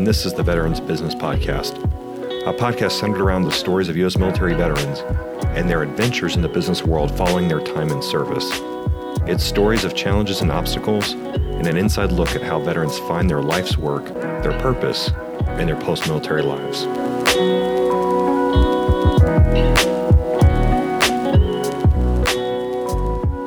and this is the Veterans Business Podcast, a podcast centered around the stories of U.S. military veterans and their adventures in the business world following their time in service. It's stories of challenges and obstacles, and an inside look at how veterans find their life's work, their purpose, and their post military lives.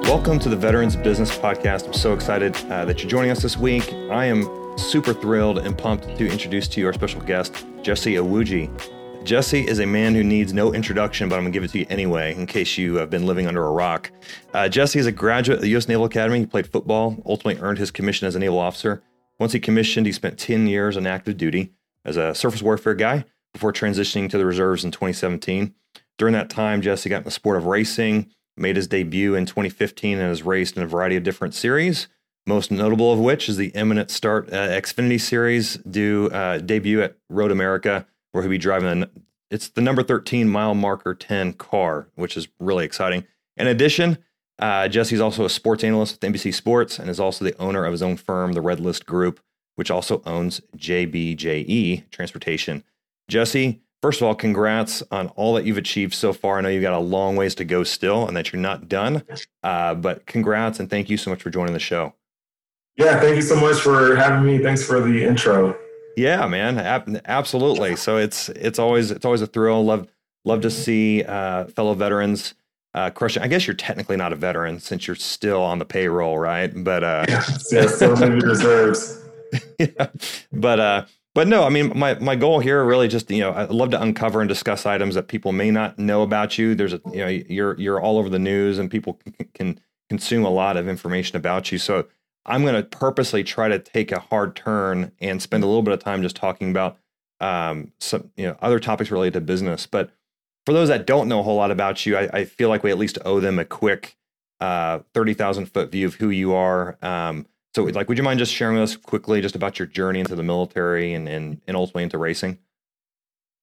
Welcome to the Veterans Business Podcast. I'm so excited uh, that you're joining us this week. I am super thrilled and pumped to introduce to you our special guest, Jesse Iwuji. Jesse is a man who needs no introduction, but I'm going to give it to you anyway, in case you have been living under a rock. Uh, Jesse is a graduate of the U.S. Naval Academy. He played football, ultimately earned his commission as a naval officer. Once he commissioned, he spent 10 years on active duty as a surface warfare guy before transitioning to the reserves in 2017. During that time, Jesse got in the sport of racing, made his debut in 2015, and has raced in a variety of different series most notable of which is the imminent start uh, Xfinity Series due uh, debut at Road America, where he'll be driving. it's the number 13 mile marker 10 car, which is really exciting. In addition, uh, Jesse's also a sports analyst with NBC Sports and is also the owner of his own firm, the Red List Group, which also owns JBJE Transportation. Jesse, first of all, congrats on all that you've achieved so far. I know you've got a long ways to go still and that you're not done, uh, but congrats and thank you so much for joining the show. Yeah, thank you so much for having me. Thanks for the intro. Yeah, man, absolutely. So it's it's always it's always a thrill. Love love to see uh, fellow veterans uh, crushing. I guess you're technically not a veteran since you're still on the payroll, right? But uh, still in reserves. yeah, but uh, but no, I mean, my my goal here really just you know I love to uncover and discuss items that people may not know about you. There's a you know you're you're all over the news and people can, can consume a lot of information about you. So I'm going to purposely try to take a hard turn and spend a little bit of time just talking about um, some you know other topics related to business. But for those that don't know a whole lot about you, I, I feel like we at least owe them a quick uh, thirty thousand foot view of who you are. Um, so, like, would you mind just sharing with us quickly just about your journey into the military and and, and ultimately into racing?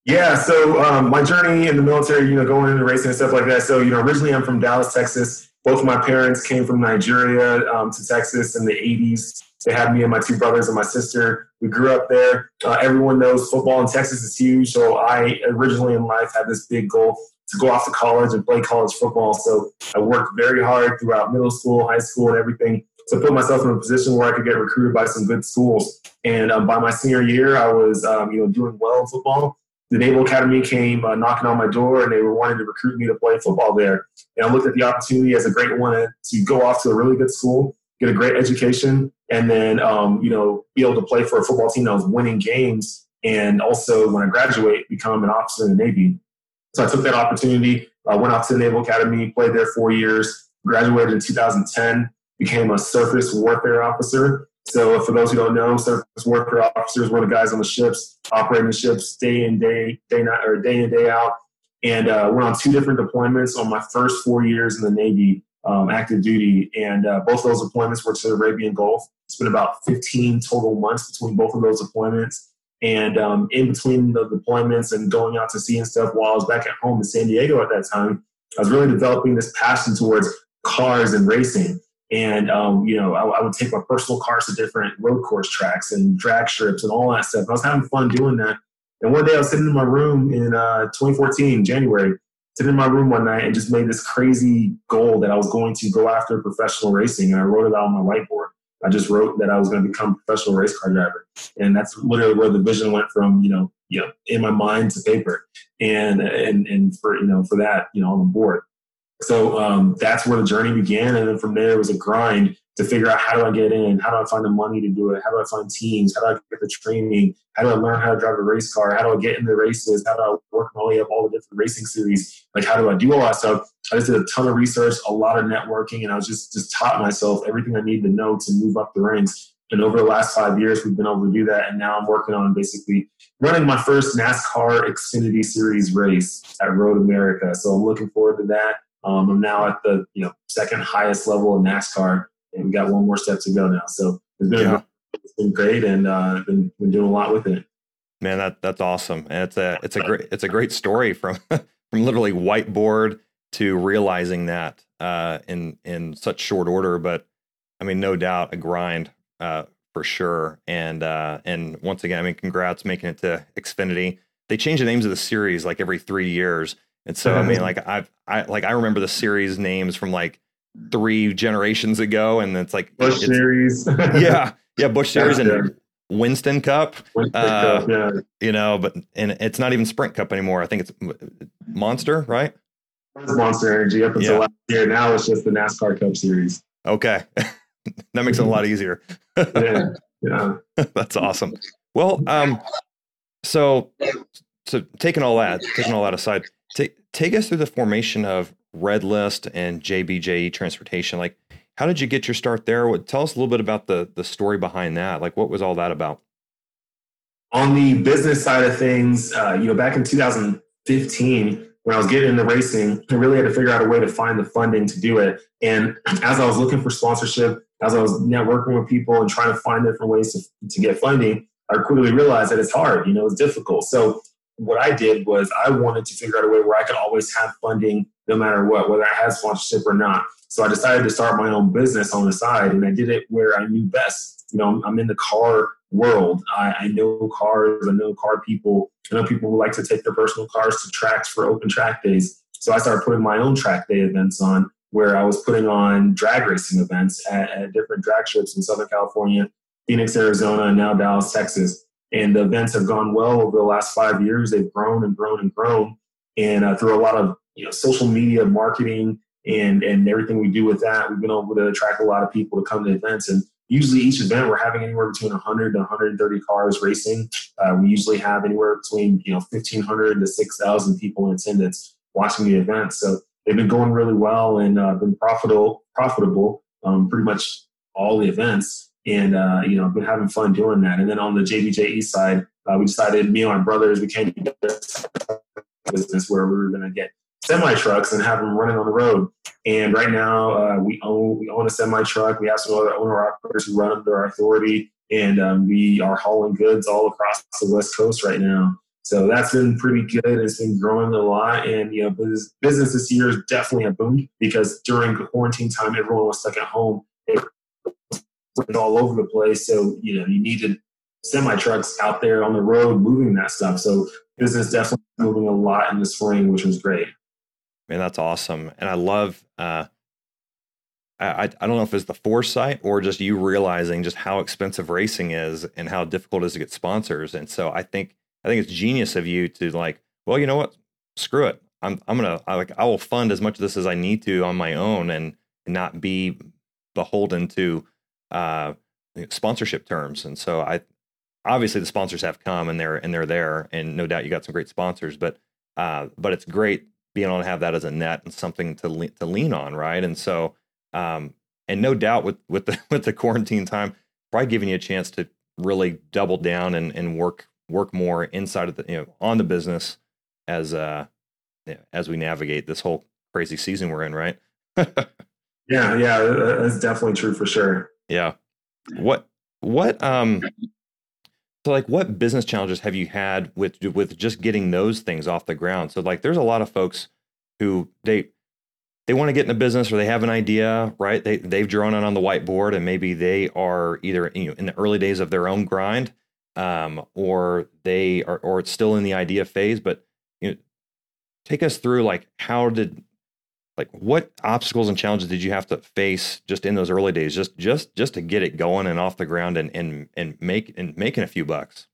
Yeah, so um, my journey in the military, you know, going into racing and stuff like that. So, you know, originally I'm from Dallas, Texas both my parents came from Nigeria um, to Texas in the 80s. They had me and my two brothers and my sister. We grew up there. Uh, everyone knows football in Texas is huge. So I originally in life had this big goal to go off to college and play college football. So I worked very hard throughout middle school, high school, and everything to put myself in a position where I could get recruited by some good schools. And um, by my senior year, I was um, you know doing well in football the Naval Academy came uh, knocking on my door and they were wanting to recruit me to play football there. And I looked at the opportunity as a great one to go off to a really good school, get a great education, and then um, you know be able to play for a football team that was winning games, and also when I graduate, become an officer in the Navy. So I took that opportunity, uh, went off to the Naval Academy, played there four years, graduated in 2010, became a surface warfare officer, so for those who don't know, surface warfare officers were the guys on the ships, operating the ships day in day, day night or day in day out. And uh, went on two different deployments on my first four years in the Navy, um, active duty, and uh, both those deployments were to the Arabian Gulf. It's been about 15 total months between both of those deployments. And um, in between the deployments and going out to sea and stuff, while I was back at home in San Diego at that time, I was really developing this passion towards cars and racing. And um, you know, I, I, would take my personal cars to different road course tracks and drag strips and all that stuff. I was having fun doing that. And one day I was sitting in my room in uh, 2014, January, sitting in my room one night and just made this crazy goal that I was going to go after professional racing. And I wrote it out on my whiteboard. I just wrote that I was going to become a professional race car driver. And that's literally where the vision went from, you know, you know, in my mind to paper. And and and for you know, for that, you know, on the board. So um, that's where the journey began. And then from there, it was a grind to figure out how do I get in? How do I find the money to do it? How do I find teams? How do I get the training? How do I learn how to drive a race car? How do I get in the races? How do I work my way up all the different racing series? Like, how do I do all that stuff? I just did a ton of research, a lot of networking, and I was just, just taught myself everything I needed to know to move up the ranks. And over the last five years, we've been able to do that. And now I'm working on basically running my first NASCAR Xfinity Series race at Road America. So I'm looking forward to that. Um, I'm now at the you know second highest level of NASCAR, and we got one more step to go now. So it's been, yeah. it's been great, and uh, been been doing a lot with it. Man, that that's awesome, and it's a it's a great it's a great story from from literally whiteboard to realizing that uh, in in such short order. But I mean, no doubt a grind uh, for sure. And uh, and once again, I mean, congrats making it to Xfinity. They change the names of the series like every three years, and so I mean, like I've I like I remember the series names from like three generations ago, and it's like Busch it's, series. yeah, yeah, Busch series Yeah. and Winston Cup. Winston Uh, Cup, yeah. You know, but and it's not even Sprint Cup anymore. I think it's Monster, right? Monster Energy up until Yeah. last year. Now it's just the NASCAR Cup Series. Okay, that makes it a lot easier. Yeah, yeah. That's awesome. Well, um, so so taking all that, taking all that aside, take us through the formation of Red List and JBJE Transportation. Like, how did you get your start there? What, tell us a little bit about the the story behind that. Like, what was all that about? On the business side of things, uh, you know, back in 2015, when I was getting into racing, I really had to figure out a way to find the funding to do it. And as I was looking for sponsorship, as I was networking with people and trying to find different ways to, to get funding, I quickly realized that it's hard, you know, it's difficult. So what I did was I wanted to figure out a way where I could always have funding no matter what, whether I had sponsorship or not. So I decided to start my own business on the side, and I did it where I knew best. You know, I'm, in the car world. I, I know cars. I know car people. I know people who like to take their personal cars to tracks for open track days. So I started putting my own track day events on, where I was putting on drag racing events at, at different drag strips in Southern California, Phoenix, Arizona, and now Dallas, Texas. And the events have gone well over the last five years. They've grown and grown and grown. And uh, through a lot of you know social media marketing and and everything we do with that, we've been able to attract a lot of people to come to events. And usually each event we're having anywhere between 100 to 130 cars racing. Uh, we usually have anywhere between you know 1,500 to 6,000 people in attendance watching the event. So they've been going really well and uh, been profitable profitable um, pretty much all the events. And uh, you know, I've been having fun doing that. And then on the JBJE side, uh, we decided me and my brothers we came to business where we were going to get semi trucks and have them running on the road. And right now, uh, we own we own a semi truck. We have some other owner operators who run under our authority, and um, we are hauling goods all across the West Coast right now. So that's been pretty good. It's been growing a lot, and you know, business, this year is definitely a boom because during quarantine time, everyone was stuck at home. Was all over the place, so you know, you needed semi trucks out there on the road moving that stuff. So business definitely moving a lot in the spring, which was great. Man, that's awesome. And I love, uh, I, I don't know if it's the foresight or just you realizing just how expensive racing is and how difficult it is to get sponsors. And so I think, I think it's genius of you to like, well, you know what? Screw it. I'm, I'm going to, I like, I will fund as much of this as I need to on my own and not be beholden to, uh, sponsorship terms. And so I, obviously the sponsors have come and they're, and they're there and no doubt you got some great sponsors, but, uh, but it's great being able to have that as a net and something to le- to lean on, right? And so, um, and no doubt with with the with the quarantine time, probably giving you a chance to really double down and and work work more inside of the you know on the business as uh as we navigate this whole crazy season we're in, right? Yeah, yeah, that's definitely true for sure. Yeah. What what um so like what business challenges have you had with with just getting those things off the ground? So like there's a lot of folks who they they want to get in a business or they have an idea, right? They they've drawn it on the whiteboard and maybe they are either you know in the early days of their own grind um or they are or it's still in the idea phase, but you know take us through like how did like what obstacles and challenges did you have to face just in those early days just just just to get it going and off the ground and and and make and making a few bucks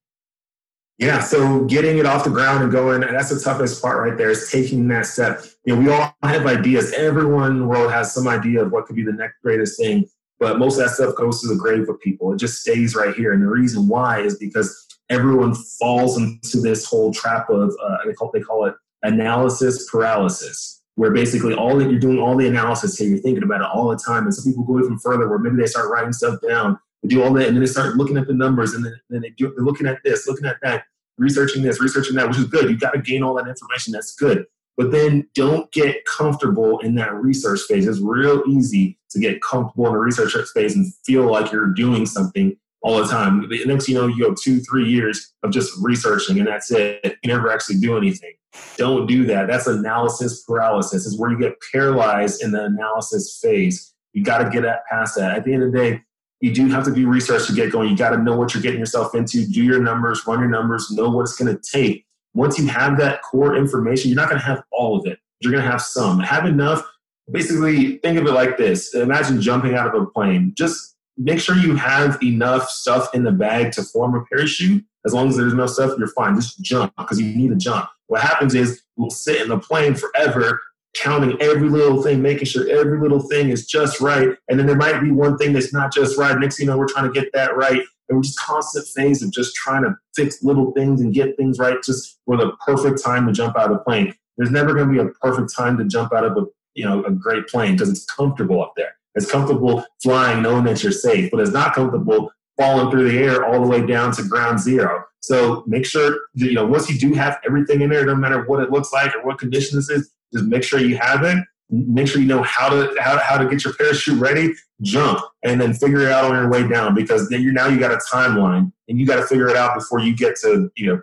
Yeah, so getting it off the ground and going, that's the toughest part right there is taking that step. You know, we all have ideas. Everyone in the world has some idea of what could be the next greatest thing, but most of that stuff goes to the grave with people. It just stays right here. And the reason why is because everyone falls into this whole trap of, uh, they, call, they call it analysis paralysis, where basically all that you're doing, all the analysis here, you're thinking about it all the time. And some people go even further where maybe they start writing stuff down they do all that, and then they start looking at the numbers, and then, then they do, they're looking at this, looking at that, researching this, researching that, which is good. You've got to gain all that information. That's good. But then don't get comfortable in that research phase. It's real easy to get comfortable in the research phase and feel like you're doing something all the time. The next, you know, you go two, three years of just researching, and that's it. You never actually do anything. Don't do that. That's analysis paralysis. Is where you get paralyzed in the analysis phase. You got to get past that. At the end of the day, you do have to do research to get going. You got to know what you're getting yourself into, do your numbers, run your numbers, know what it's going to take. Once you have that core information, you're not going to have all of it. You're going to have some. Have enough. Basically, think of it like this imagine jumping out of a plane. Just make sure you have enough stuff in the bag to form a parachute. As long as there's no stuff, you're fine. Just jump because you need to jump. What happens is we'll sit in the plane forever counting every little thing, making sure every little thing is just right. And then there might be one thing that's not just right. Next thing you know, we're trying to get that right. And we're just constant phase of just trying to fix little things and get things right just for the perfect time to jump out of the plane. There's never going to be a perfect time to jump out of a you know a great plane because it's comfortable up there. It's comfortable flying knowing that you're safe, but it's not comfortable falling through the air all the way down to ground zero. So make sure that, you know once you do have everything in there, no matter what it looks like or what condition this is, just make sure you have it. Make sure you know how to how, how to get your parachute ready, jump, and then figure it out on your way down because then you're now you got a timeline and you got to figure it out before you get to you know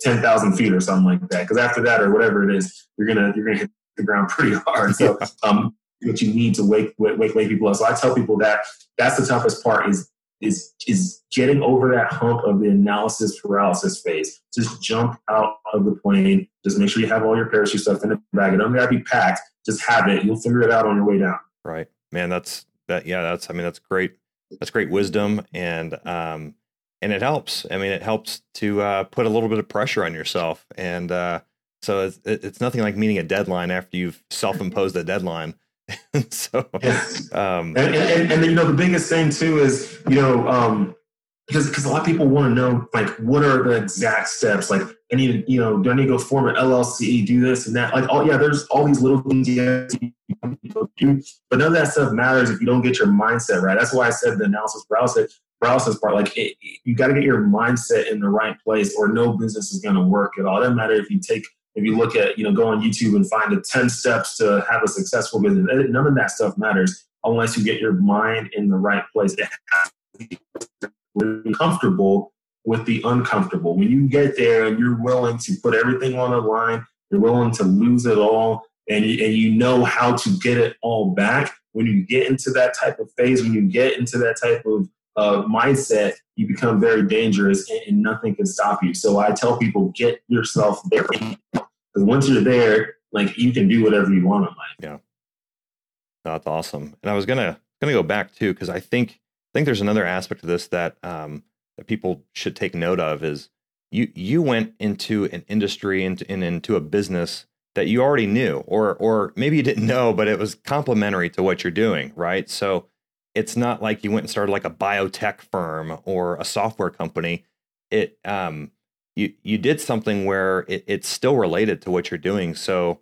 ten thousand feet or something like that. Because after that or whatever it is, you're gonna you're gonna hit the ground pretty hard. So um, what you need to wake wake wake people up. So I tell people that that's the toughest part is is is getting over that hump of the analysis paralysis phase. Just jump out of the plane. Just make sure you have all your parachute stuff in the bag. It don't gotta be packed. Just have it. You'll figure it out on your way down. Right, man. That's that. Yeah, that's. I mean, that's great. That's great wisdom, and um, and it helps. I mean, it helps to uh, put a little bit of pressure on yourself, and uh, so it's it's nothing like meeting a deadline after you've self-imposed a deadline. so, um, and, and, and, you know, the biggest thing too is, you know, um, because because a lot of people want to know like what are the exact steps? Like I need to you know do I need to go form an LLC do this and that? Like oh yeah there's all these little things you have to do but none of that stuff matters if you don't get your mindset right. That's why I said the analysis paralysis paralysis part like it, you got to get your mindset in the right place or no business is going to work at all. It doesn't matter if you take if you look at, you know, go on YouTube and find the 10 steps to have a successful business, none of that stuff matters unless you get your mind in the right place. It has to be comfortable with the uncomfortable. When you get there and you're willing to put everything on the line, you're willing to lose it all, and you, and you know how to get it all back. When you get into that type of phase, when you get into that type of uh, mindset, you become very dangerous and, and, nothing can stop you. So I tell people, get yourself there. Because once you're there, like you can do whatever you want in life. Yeah, that's awesome. And I was gonna gonna go back too because I think I think there's another aspect of this that um, that people should take note of is you you went into an industry and, and into a business that you already knew or or maybe you didn't know but it was complementary to what you're doing right so it's not like you went and started like a biotech firm or a software company it um you you did something where it, it's still related to what you're doing. So,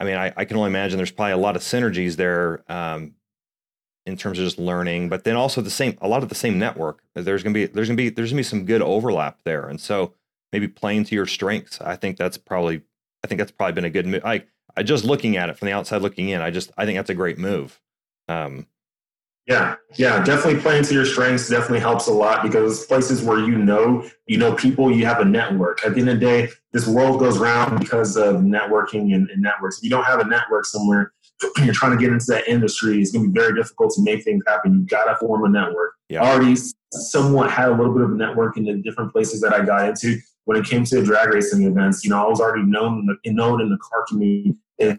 I mean, I, I can only imagine there's probably a lot of synergies there um, in terms of just learning, but then also the same a lot of the same network. There's gonna be there's gonna be there's gonna be some good overlap there, and so maybe playing to your strengths. I think that's probably I think that's probably been a good move. I I just looking at it from the outside looking in, I just I think that's a great move. Um, yeah, yeah, definitely playing to your strengths definitely helps a lot because places where you know, you know people, you have a network. At the end of the day, this world goes round because of networking and, and networks. If you don't have a network somewhere, you're trying to get into that industry, it's going to be very difficult to make things happen. You've got to form a network. Yeah. I already somewhat had a little bit of a network in the different places that I got into. When it came to drag racing events, you know, I was already known known in the car community in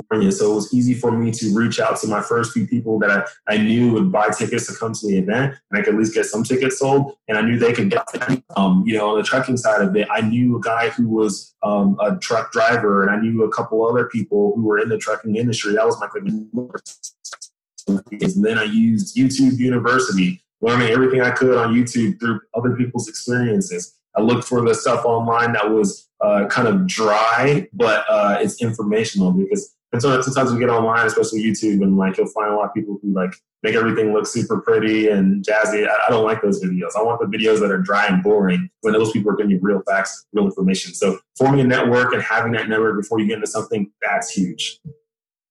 California. So it was easy for me to reach out to my first few people that I, I knew would buy tickets to come to the event and I could at least get some tickets sold. And I knew they could get them. Um, you know, on the trucking side of it, I knew a guy who was um, a truck driver and I knew a couple other people who were in the trucking industry. That was my quick and then I used YouTube University, learning everything I could on YouTube through other people's experiences. I looked for the stuff online that was uh, kind of dry, but uh, it's informational because and so sometimes we get online, especially YouTube, and like you'll find a lot of people who like make everything look super pretty and jazzy. I, I don't like those videos. I want the videos that are dry and boring when those people are giving you real facts, real information. So forming a network and having that network before you get into something, that's huge.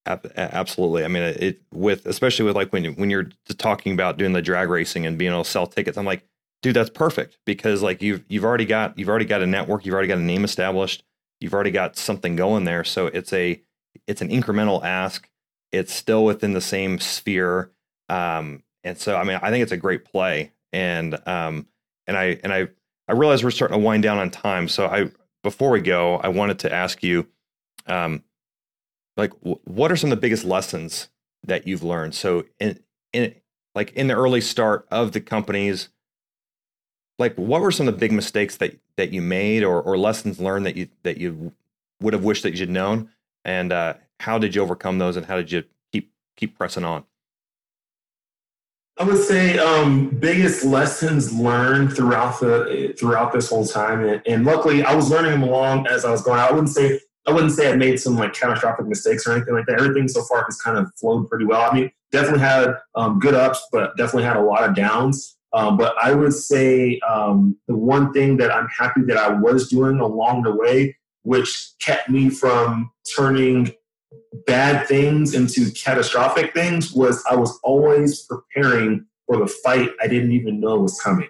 Absolutely. I mean, it with especially with like when when you're talking about doing the drag racing and being able to sell tickets. I'm like, dude, that's perfect because like you've you've already got you've already got a network, you've already got a name established, you've already got something going there. So it's a it's an incremental ask. It's still within the same sphere, um, and so I mean I think it's a great play, and um, and I and I I realize we're starting to wind down on time, so I before we go, I wanted to ask you, um, like w- what are some of the biggest lessons that you've learned? So in in like in the early start of the companies, like what were some of the big mistakes that that you made or or lessons learned that you that you would have wished that you'd known, and uh, how did you overcome those, and how did you keep keep pressing on? I would say um, biggest lessons learned throughout the throughout this whole time, and, and, luckily I was learning them along as I was going. I wouldn't say I wouldn't say I made some like catastrophic mistakes or anything like that. Everything so far has kind of flowed pretty well. I mean, definitely had um, good ups, but definitely had a lot of downs. Um, but I would say um, the one thing that I'm happy that I was doing along the way, which kept me from turning bad things into catastrophic things, was I was always preparing for the fight I didn't even know was coming.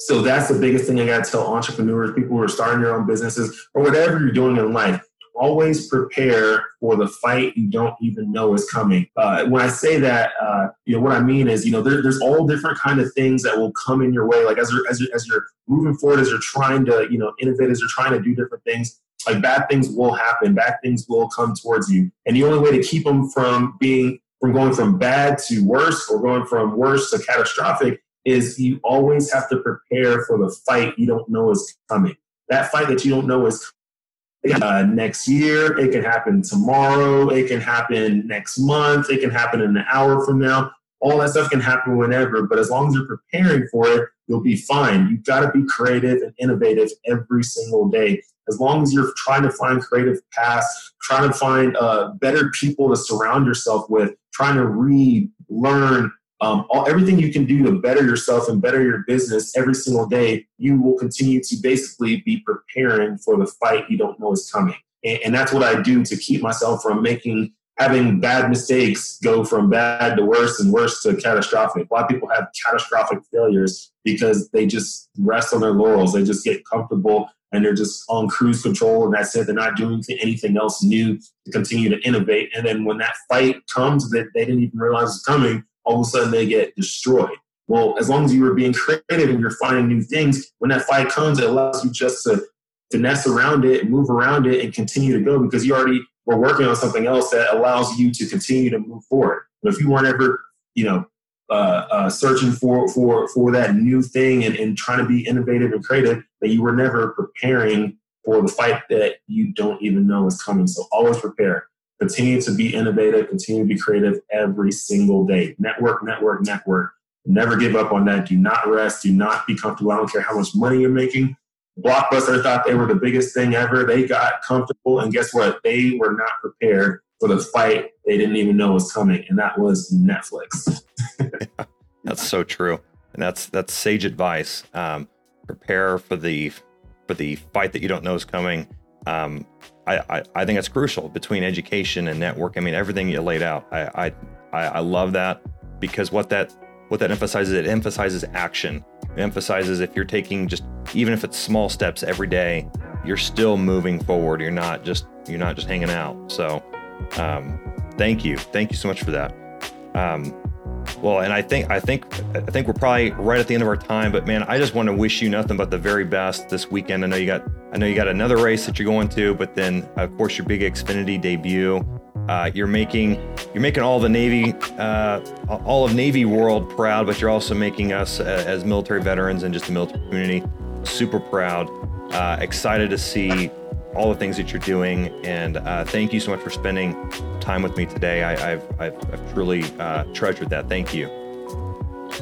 So that's the biggest thing I got to tell entrepreneurs, people who are starting their own businesses, or whatever you're doing in life always prepare for the fight you don't even know is coming. Uh, when I say that, uh, you know, what I mean is, you know, there, there's all different kind of things that will come in your way. Like as you're, as you're, as you're moving forward, as you're trying to, you know, innovate, as you're trying to do different things, like bad things will happen. Bad things will come towards you. And the only way to keep them from being, from going from bad to worse or going from worse to catastrophic is you always have to prepare for the fight you don't know is coming. That fight that you don't know is uh, next year. It can happen tomorrow. It can happen next month. It can happen in an hour from now. All that stuff can happen whenever, but as long as you're preparing for it, you'll be fine. You've got to be creative and innovative every single day. As long as you're trying to find creative paths, trying to find uh, better people to surround yourself with, trying to read, learn, um, all, everything you can do to better yourself and better your business every single day, you will continue to basically be preparing for the fight you don't know is coming. And, and that's what I do to keep myself from making having bad mistakes go from bad to worse and worse to catastrophic. A lot of people have catastrophic failures because they just rest on their laurels. They just get comfortable and they're just on cruise control and that's it. They're not doing anything else new to continue to innovate. And then when that fight comes that they didn't even realize was coming, all of a sudden they get destroyed. Well, as long as you are being creative and you're finding new things, when that fight comes, it allows you just to finesse around it, move around it, and continue to go because you already were working on something else that allows you to continue to move forward. But if you weren't ever, you know, uh, uh, searching for for for that new thing and, and trying to be innovative and creative, that you were never preparing for the fight that you don't even know is coming. So always prepare. Continue to be innovative, continue to be creative every single day. Network, network, network. Never give up on that. Do not rest. Do not be comfortable. I don't care how much money you're making. Blockbuster thought they were the biggest thing ever. They got comfortable, and guess what? They were not prepared for the fight they didn't even know was coming, and that was Netflix. yeah, that's so true, and that's that's sage advice. Um, prepare for the for the fight that you don't know is coming. Um, I, I, I think it's crucial between education and network. I mean, everything you laid out. I, I, I love that because what that what that emphasizes, it emphasizes action. It emphasizes if you're taking just even if it's small steps every day, you're still moving forward. You're not just you're not just hanging out. So, um, thank you, thank you so much for that. Um, well, and I think I think I think we're probably right at the end of our time. But man, I just want to wish you nothing but the very best this weekend. I know you got I know you got another race that you're going to, but then of course your big Xfinity debut. Uh, you're making you're making all the Navy uh, all of Navy world proud, but you're also making us uh, as military veterans and just the military community super proud. Uh, excited to see all the things that you're doing. And uh, thank you so much for spending time with me today. I, have I've, I've truly uh, treasured that. Thank you.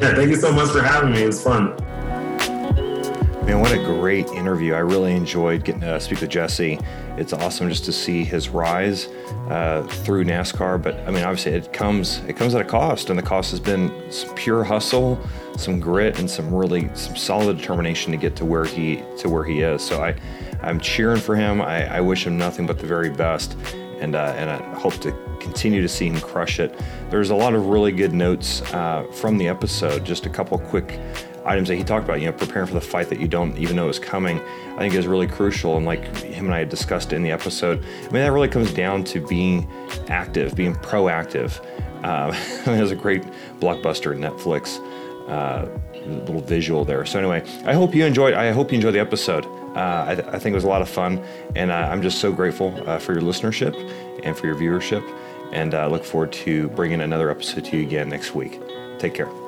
Yeah, thank you so much for having me. It was fun. Man, what a great interview. I really enjoyed getting to speak with Jesse. It's awesome just to see his rise uh, through NASCAR. But I mean, obviously, it comes it comes at a cost, and the cost has been some pure hustle, some grit, and some really some solid determination to get to where he to where he is. So I I'm cheering for him. I, I wish him nothing but the very best, and uh, and I hope to continue to see him crush it. There's a lot of really good notes uh, from the episode. Just a couple quick items that he talked about, you know, preparing for the fight that you don't even know is coming, I think is really crucial. And like him and I had discussed in the episode, I mean, that really comes down to being active, being proactive. Uh, there's a great blockbuster Netflix uh, little visual there. So anyway, I hope you enjoyed. I hope you enjoyed the episode. Uh, I, th- I, think it was a lot of fun, and uh, I'm just so grateful uh, for your listenership and for your viewership. And I look forward to bringing another episode to you again next week. Take care.